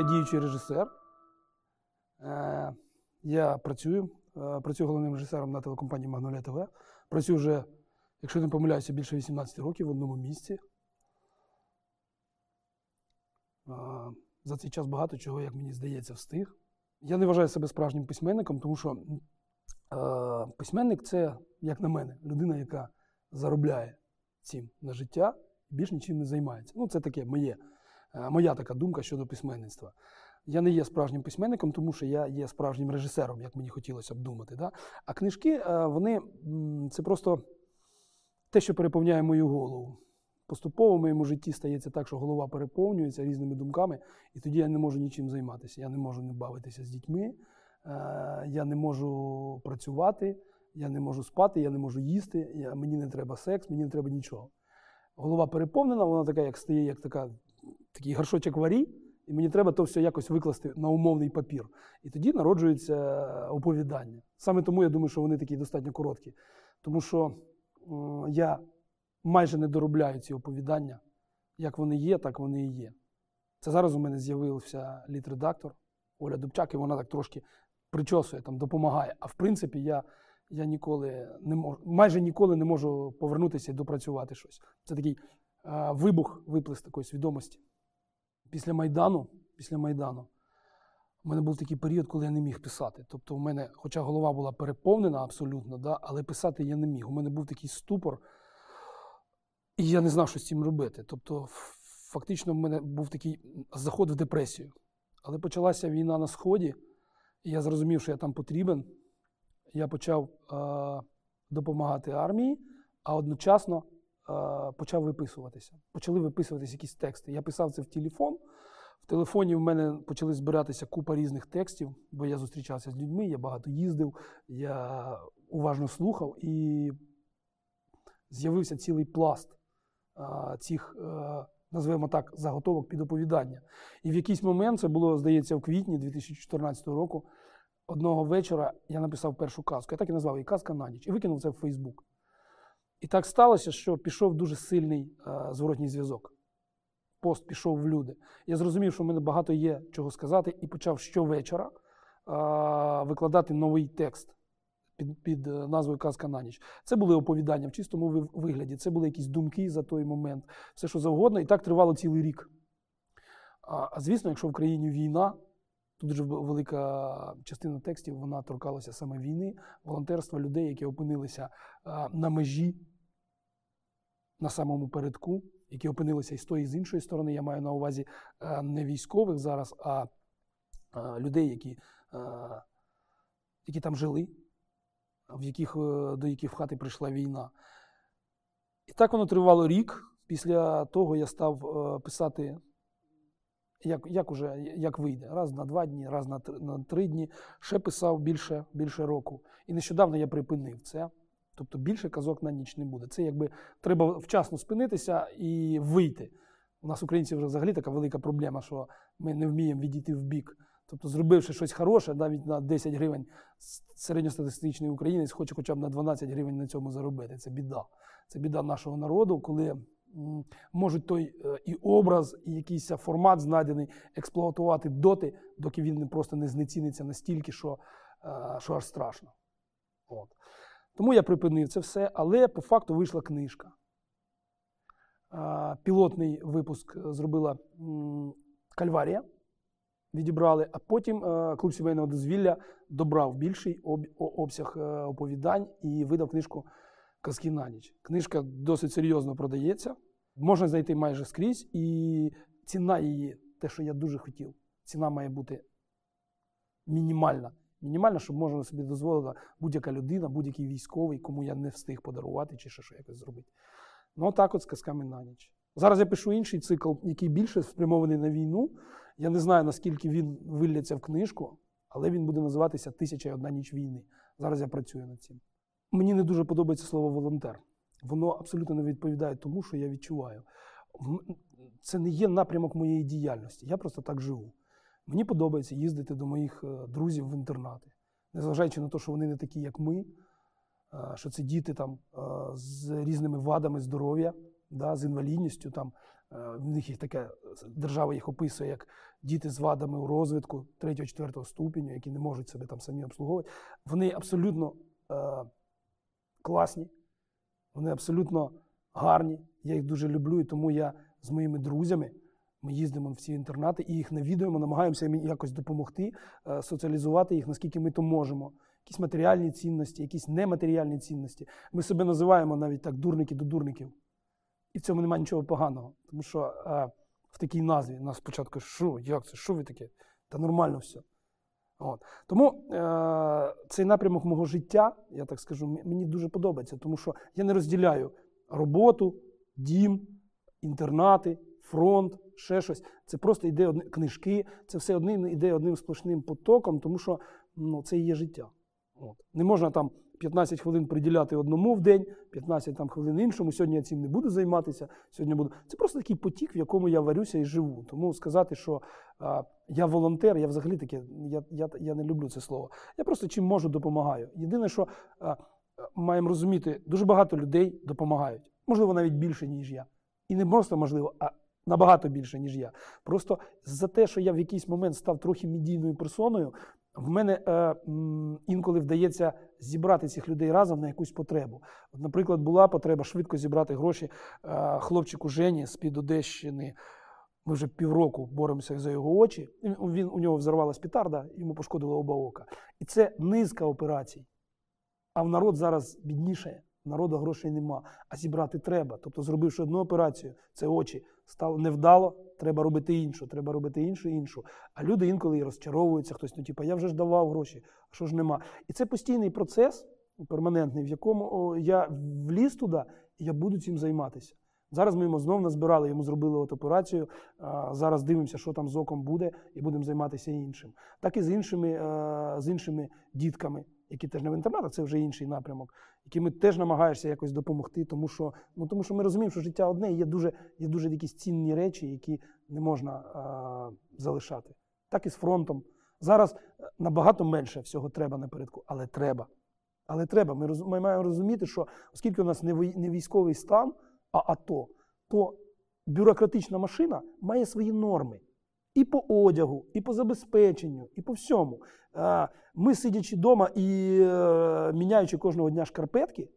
я діючий режисер. Е, Я працюю, е, працюю головним режисером на телекомпанії Магнолія ТВ. Працюю вже, якщо не помиляюся, більше 18 років в одному місці. Е, За цей час багато чого, як мені здається, встиг. Я не вважаю себе справжнім письменником, тому що письменник це, як на мене, людина, яка заробляє цим на життя і більш нічим не займається. Ну, це таке моє, моя така думка щодо письменництва. Я не є справжнім письменником, тому що я є справжнім режисером, як мені хотілося б думати. Да? А книжки, е, вони це просто те, що переповняє мою голову. Поступово в моєму житті стається так, що голова переповнюється різними думками, і тоді я не можу нічим займатися. Я не можу не бавитися з дітьми, е, я не можу працювати, я не можу спати, я не можу їсти, мені не треба секс, мені не треба нічого. Голова переповнена, вона така, як стає, як така, такий горшочок варі, і мені треба то все якось викласти на умовний папір. І тоді народжується оповідання. Саме тому я думаю, що вони такі достатньо короткі. Тому що м, я майже не доробляю ці оповідання. Як вони є, так вони і є. Це зараз у мене з'явився літредактор Оля Дубчак, і вона так трошки причосує, там, допомагає. А в принципі, я, я ніколи не можу, майже ніколи не можу повернутися і допрацювати щось. Це такий е, вибух, виплеск такої свідомості. Після Майдану, після Майдану, у мене був такий період, коли я не міг писати. Тобто, у мене, хоча голова була переповнена абсолютно, да, але писати я не міг. У мене був такий ступор, і я не знав, що з цим робити. Тобто, фактично, в мене був такий заход в депресію. Але почалася війна на Сході, і я зрозумів, що я там потрібен. Я почав е, допомагати армії, а одночасно почав виписуватися. Почали виписуватися якісь тексти. Я писав це в телефон. В телефоні в мене почали збиратися купа різних текстів, бо я зустрічався з людьми, я багато їздив, я уважно слухав, і з'явився цілий пласт цих, е, назвемо так, заготовок під оповідання. І в якийсь момент, це було, здається, в квітні 2014 року, одного вечора я написав першу казку. Я так і назвав її Казка на ніч і викинув це в Фейсбук. І так сталося, що пішов дуже сильний е, зворотній зв'язок. Пост пішов в люди. Я зрозумів, що в мене багато є чого сказати, і почав щовечора е, викладати новий текст під, під е, назвою Казка на ніч. Це були оповідання в чистому вигляді, це були якісь думки за той момент, все що завгодно, і так тривало цілий рік. А, звісно, якщо в країні війна, то дуже велика частина текстів вона торкалася саме війни, волонтерства людей, які опинилися на межі, на самому передку, які опинилися і з тої, і з іншої сторони. Я маю на увазі не військових зараз, а, а людей, які, які там жили, в яких, е, до яких в хати прийшла війна. І так воно тривало рік. Після того я став е, писати, як, як, уже, як вийде, раз на два дні, раз на, три- на три дні. Ще писав більше, більше року. І нещодавно я припинив це. Тобто більше казок на ніч не буде. Це якби треба вчасно спинитися і вийти. У нас, українців, вже взагалі така велика проблема, що ми не вміємо відійти в бік. Тобто, зробивши щось хороше, навіть на 10 гривень, середньостатистичний українець хоче хоча б на 12 гривень на цьому заробити. Це біда. Це біда нашого народу, коли можуть той е, і образ, і якийсь формат знайдений експлуатувати доти, доки він просто не знеціниться настільки, що, е, що аж страшно. От. Тому я припинив це все, але по факту вийшла книжка. Е, Пілотний випуск зробила Кальварія відібрали, а потім е, клуб сімейного дозвілля добрав більший обсяг е, оповідань і видав книжку Казки на ніч. Книжка досить серйозно продається, можна знайти майже скрізь, і ціна її, те, що я дуже хотів, ціна має бути мінімальна. Мінімальна, щоб можна собі дозволила будь-яка людина, будь-який військовий, кому я не встиг подарувати чи ще що якось зробити. Ну, так от з казками на ніч. Зараз я пишу інший цикл, який більше спрямований на війну. Я не знаю, наскільки він вилляться в книжку, але він буде називатися Тисяча і одна ніч війни. Зараз я працюю над цим. Мені не дуже подобається слово волонтер. Воно абсолютно не відповідає тому, що я відчуваю. Це не є напрямок моєї діяльності. Я просто так живу. Мені подобається їздити до моїх е, друзів в інтернати, незважаючи на те, що вони не такі, як ми, е, що це діти там е, з різними вадами здоров'я, да, з інвалідністю, там, В них їх таке держава їх описує як діти з вадами у розвитку 3-4 ступеню, які не можуть себе там самі обслуговувати. Вони абсолютно класні, вони абсолютно гарні. Я їх дуже люблю, і тому я з моїми друзями. Ми їздимо в ці інтернати і їх навідуємо, намагаємося якось допомогти, е, соціалізувати їх, наскільки ми то можемо. Якісь матеріальні цінності, якісь нематеріальні цінності. Ми себе називаємо навіть так дурники до дурників. І в цьому немає нічого поганого. Тому що а, е, в такій назві нас спочатку, що, як це, що ви таке? Та нормально все. От. Тому е, цей напрямок мого життя, я так скажу, мені дуже подобається, тому що я не розділяю роботу, дім, інтернати, фронт, ще щось. Це просто йде одні книжки, це все одним йде одним сплошним потоком, тому що ну, це і є життя. От. Не можна там 15 хвилин приділяти одному в день, 15 там, хвилин іншому. Сьогодні я цим не буду займатися. Сьогодні буду. Це просто такий потік, в якому я варюся і живу. Тому сказати, що а, я волонтер, я взагалі таке, я я, я не люблю це слово. Я просто чим можу допомагаю. Єдине, що а, маємо розуміти, дуже багато людей допомагають. Можливо, навіть більше, ніж я. І не просто можливо, а набагато більше, ніж я. Просто за те, що я в якийсь момент став трохи медійною персоною, в мене е, інколи вдається зібрати цих людей разом на якусь потребу. От, Наприклад, була потреба швидко зібрати гроші е, хлопчику Жені з-під Одещини. Ми вже півроку боремося за його очі. Він, У нього взорвалась петарда, йому пошкодило оба ока. І це низка операцій. А в народ зараз біднішає народу грошей нема, а зібрати треба. Тобто, зробивши одну операцію, це очі стало невдало, треба робити іншу, треба робити іншу іншу. А люди інколи і розчаровуються, хтось, ну типу, я вже ж давав гроші, а що ж нема. І це постійний процес перманентний, в якому я вліз туди і я буду цим займатися. Зараз ми йому знову назбирали, йому зробили от операцію. Зараз дивимося, що там з оком буде, і будемо займатися іншим. Так і з іншими, з іншими дітками які теж не в інтернатах, це вже інший напрямок, якими теж намагаєшся якось допомогти, тому що ну, тому що ми розуміємо, що життя одне і є дуже є дуже якісь цінні речі, які не можна а, залишати. Так і з фронтом. Зараз е, набагато менше всього треба напередку, але треба. Але треба. Ми роз, ми маємо розуміти, що оскільки у нас не військовий стан, а АТО, то бюрократична машина має свої норми. І по одягу, і по забезпеченню, і по всьому. Ми, сидячи вдома і е, міняючи кожного дня шкарпетки,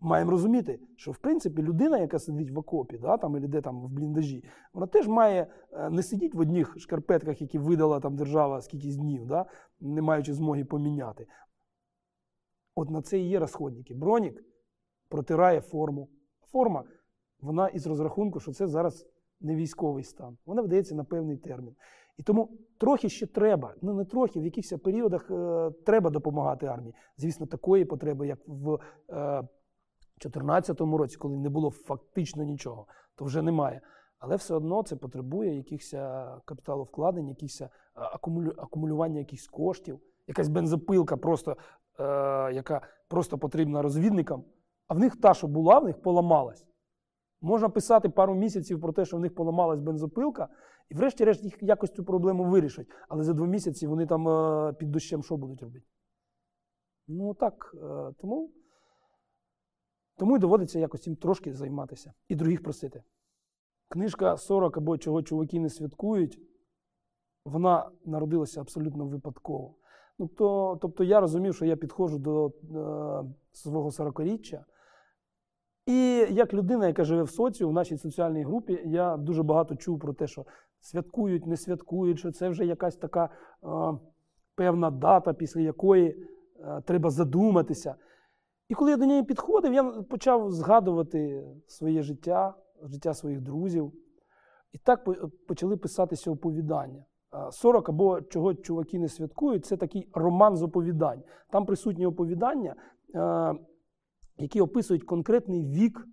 маємо розуміти, що в принципі людина, яка сидить в окопі, да, там, або де там в бліндажі, вона теж має е, не сидіти в одних шкарпетках, які видала там держава скількись днів, да, не маючи змоги поміняти. От на це і є розходники. Бронік протирає форму. Форма, вона із розрахунку, що це зараз не військовий стан. Вона видається на певний термін. І тому трохи ще треба, ну не трохи, в якихось періодах е, треба допомагати армії. Звісно, такої потреби, як в 2014 е, році, коли не було фактично нічого, то вже немає. Але все одно це потребує якихось е, капіталовкладень, якихось е, акумулю, акумулювання якихось коштів, якась бензопилка, просто, е, яка просто потрібна розвідникам. А в них та, що була, в них поламалась. Можна писати пару місяців про те, що в них поламалась бензопилка, і врешті-решт їх якось цю проблему вирішать. Але за два місяці вони там е, під дощем що будуть робити? Ну так, е, тому тому і доводиться якось цим трошки займатися і других просити. Книжка 40 або чого чуваки не святкують, вона народилася абсолютно випадково. Ну, то, Тобто я розумів, що я підходжу до е, свого 40-річчя. І як людина, яка живе в соціу, в нашій соціальній групі, я дуже багато чув про те, що святкують, не святкують, що це вже якась така е, певна дата, після якої е, треба задуматися. І коли я до неї підходив, я почав згадувати своє життя, життя своїх друзів. І так почали писатися оповідання. 40 або чого чуваки не святкують, це такий роман з оповідань. Там присутні оповідання, е, які описують конкретний вік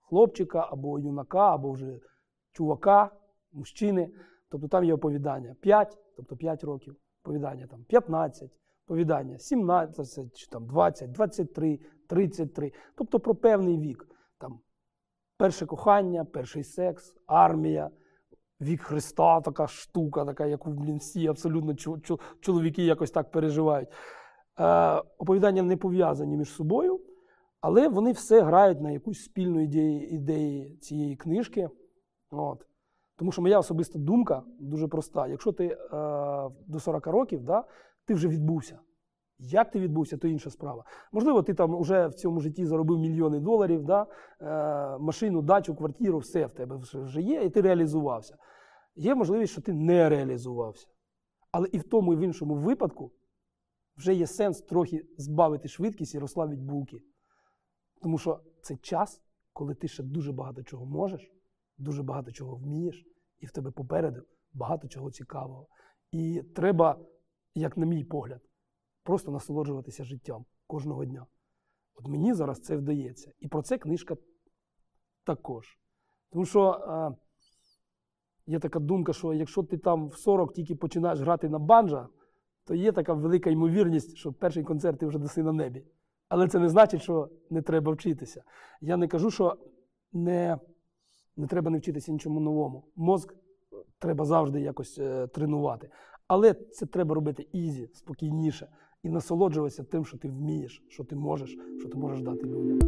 хлопчика або юнака, або вже чувака, мужчини. Тобто там є оповідання 5, тобто 5 років, оповідання там 15, оповідання 17, чи там 20, 23, 33. Тобто про певний вік. Там Перше кохання, перший секс, армія, вік Христа, така штука, така, яку блін, всі абсолютно чоловіки якось так переживають. Е, Оповідання не пов'язані між собою. Але вони все грають на якусь спільну ідею ідеї цієї книжки. От. Тому що моя особиста думка дуже проста. Якщо ти е, до 40 років, да, ти вже відбувся. Як ти відбувся, то інша справа. Можливо, ти там вже в цьому житті заробив мільйони доларів, да, е, машину, дачу, квартиру, все в тебе вже- є, і ти реалізувався. Є можливість, що ти не реалізувався. Але і в тому, і в іншому випадку вже є сенс трохи збавити швидкість і розслабити булки. Тому що це час, коли ти ще дуже багато чого можеш, дуже багато чого вмієш, і в тебе попереду багато чого цікавого. І треба, як на мій погляд, просто насолоджуватися життям кожного дня. От мені зараз це вдається. І про це книжка також. Тому що е, є така думка, що якщо ти там в 40 тільки починаєш грати на банджа, то є така велика ймовірність, що перший концерт ти вже даси на небі. Але це не значить, що не треба вчитися. Я не кажу, що не, не треба не вчитися нічому новому. Мозк треба завжди якось е, тренувати. Але це треба робити easy, спокійніше і насолоджуватися тим, що ти вмієш, що ти можеш, що ти можеш дати людям.